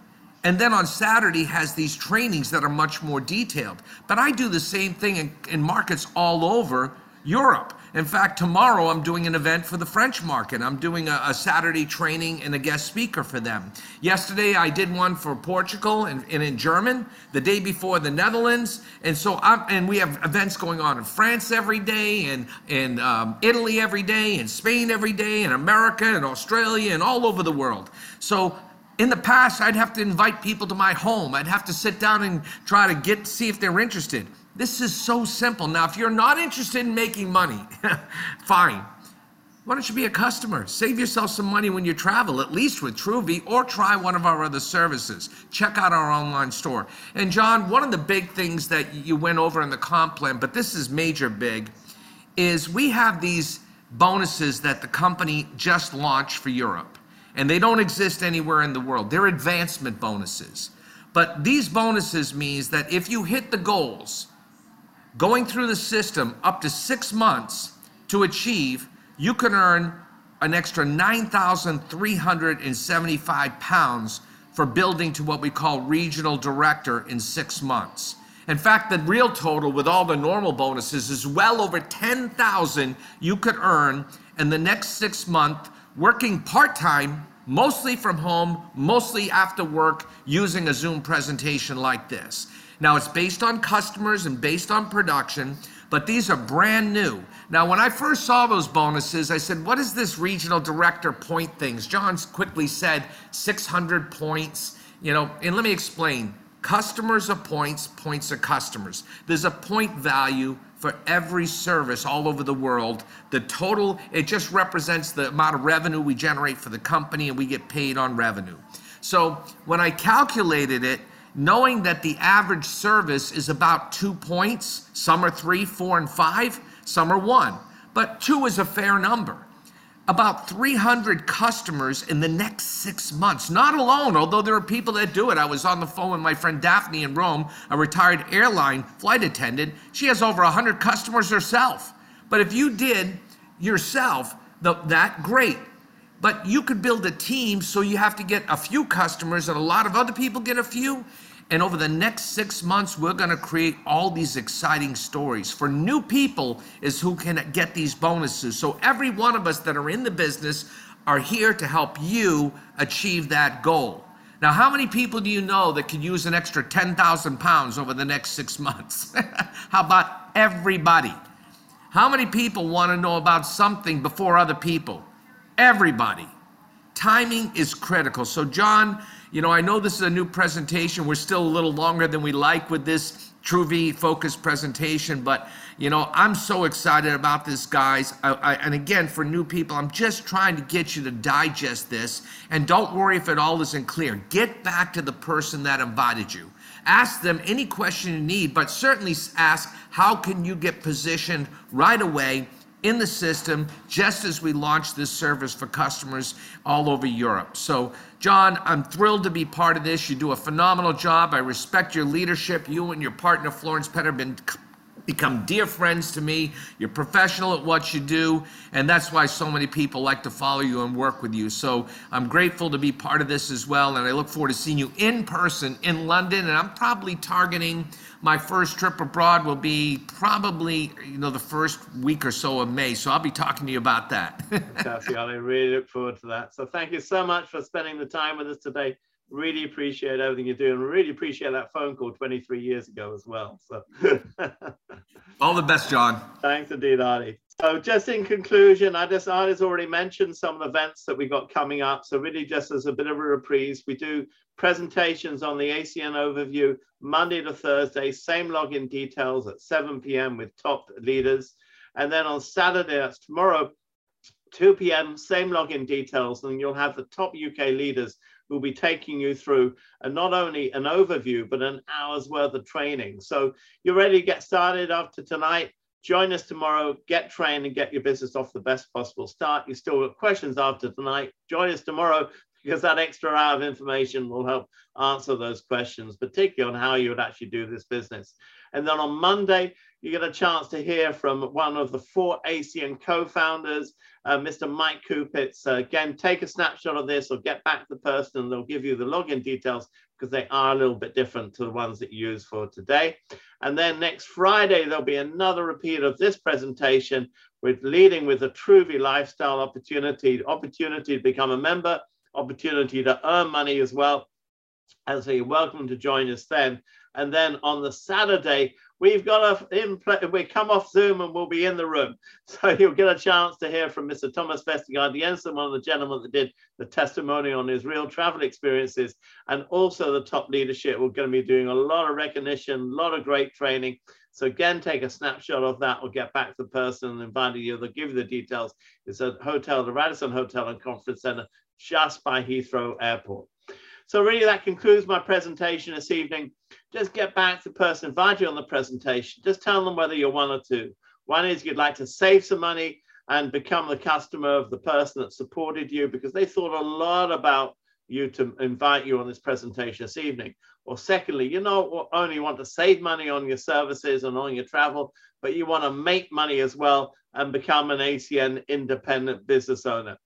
And then on Saturday has these trainings that are much more detailed. But I do the same thing in, in markets all over Europe. In fact, tomorrow I'm doing an event for the French market. I'm doing a, a, Saturday training and a guest speaker for them. Yesterday I did one for Portugal and, and in German. The day before the Netherlands, and so I'm, and we have events going on in France every day, and in um, Italy every day, and Spain every day, and America and Australia and all over the world. So in the past, I'd have to invite people to my home. I'd have to sit down and try to get see if they're interested. This is so simple. Now, if you're not interested in making money, fine. Why don't you be a customer? Save yourself some money when you travel, at least with Truvvi, or try one of our other services. Check out our online store. And John, one of the big things that you went over in the comp plan, but this is major big, is we have these bonuses that the company just launched for Europe. And they don't exist anywhere in the world. They're advancement bonuses. But these bonuses means that if you hit the goals, going through the system up to six months to achieve, you can earn an extra 9,375 pounds for building to what we call regional director in six months. In fact, the real total with all the normal bonuses is well over 10,000 you could earn in the next six months working part-time, mostly from home, mostly after work, using a Zoom presentation like this. Now it's based on customers and based on production, but these are brand new. Now, when I first saw those bonuses, I said, What is this regional director point things? John's quickly said 600 points, you know, and let me explain. Customers are points, points are customers. There's a point value for every service all over the world. The total, it just represents the amount of revenue we generate for the company and we get paid on revenue. So when I calculated it, knowing that the average service is about two points. Some are three, four, and five, some are one, but two is a fair number. About 300 customers in the next six months, not alone, although there are people that do it. I was on the phone with my friend Daphne in Rome, a retired airline flight attendant. She has over 100 customers herself. But if you did yourself the, that, great. But you could build a team so you have to get a few customers and a lot of other people get a few. And over the next six months, we're going to create all these exciting stories for new people is who can get these bonuses. So every one of us that are in the business are here to help you achieve that goal. Now, how many people do you know that could use an extra 10,000 pounds over the next six months? how about everybody? How many people want to know about something before other people? Everybody. Timing is critical. So, John, you know, I know this is a new presentation. We're still a little longer than we like with this Truvvi focused presentation, but you know, I'm so excited about this, guys. I, I, and again, for new people, I'm just trying to get you to digest this. And don't worry if it all isn't clear. Get back to the person that invited you. Ask them any question you need, but certainly ask how can you get positioned right away in the system just as we launch this service for customers all over Europe. So, John, I'm thrilled to be part of this. You do a phenomenal job. I respect your leadership. You and your partner, Florence Petter, have been become dear friends to me. You're professional at what you do, and that's why so many people like to follow you and work with you. So I'm grateful to be part of this as well, and I look forward to seeing you in person in London. And I'm probably targeting my first trip abroad will be probably you know the first week or so of May. So I'll be talking to you about that. Fantastic. I really look forward to that. So thank you so much for spending the time with us today. Really appreciate everything you're doing. Really appreciate that phone call 23 years ago as well. So all the best, John. Thanks indeed, Artie. So just in conclusion, I just Artie's already mentioned some of the events that we got coming up. So really just as a bit of a reprise, we do presentations on the ACN overview Monday to Thursday, same login details at 7 p.m. with top leaders. And then on Saturday, that's tomorrow, 2 p.m., same login details, and you'll have the top UK leaders who'll be taking you through and not only an overview, but an hour's worth of training. So you're ready to get started after tonight. Join us tomorrow, get trained and get your business off the best possible start. You still got questions after tonight. Join us tomorrow. because that extra hour of information will help answer those questions, particularly on how you would actually do this business. And then on Monday, you get a chance to hear from one of the four ACN co-founders, uh, Mr. Mike Cupisz. Uh, again, take a snapshot of this or get back to the person and they'll give you the login details because they are a little bit different to the ones that you use for today. And then next Friday, there'll be another repeat of this presentation with leading with a Truvvi lifestyle opportunity, opportunity to become a member, opportunity to earn money as well. And so you're welcome to join us then. And then on the Saturday, we've got a in we come off Zoom and we'll be in the room. So you'll get a chance to hear from Mr. Thomas Vestergaard Jensen, one of the gentlemen that did the testimony on his real travel experiences, and also the top leadership. We're going to be doing a lot of recognition, a lot of great training. So again, take a snapshot of that or get back to the person and invite you. They'll give you the details. It's a hotel, the Radisson Hotel and Conference Center just by Heathrow Airport. So really that concludes my presentation this evening. Just get back to the person invited you on the presentation. Just tell them whether you're one or two. One is you'd like to save some money and become the customer of the person that supported you because they thought a lot about you to invite you on this presentation this evening. Or secondly, you not only want to save money on your services and on your travel, but you want to make money as well and become an ACN independent business owner.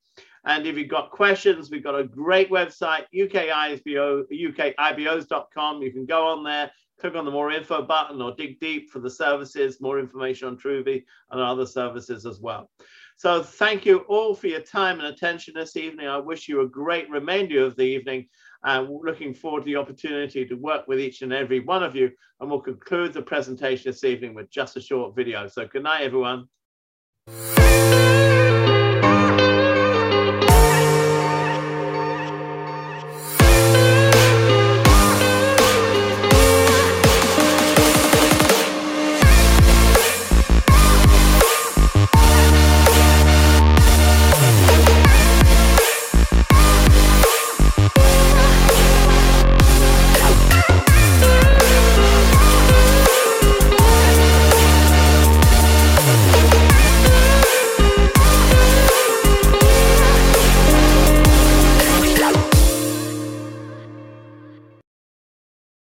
And if you've got questions, we've got a great website, UKIBO, ukibos.com. You can go on there, click on the more info button or dig deep for the services, more information on Truvvi and other services as well. So thank you all for your time and attention this evening. I wish you a great remainder of the evening. And looking forward to the opportunity to work with each and every one of you. And we'll conclude the presentation this evening with just a short video. So good night, everyone.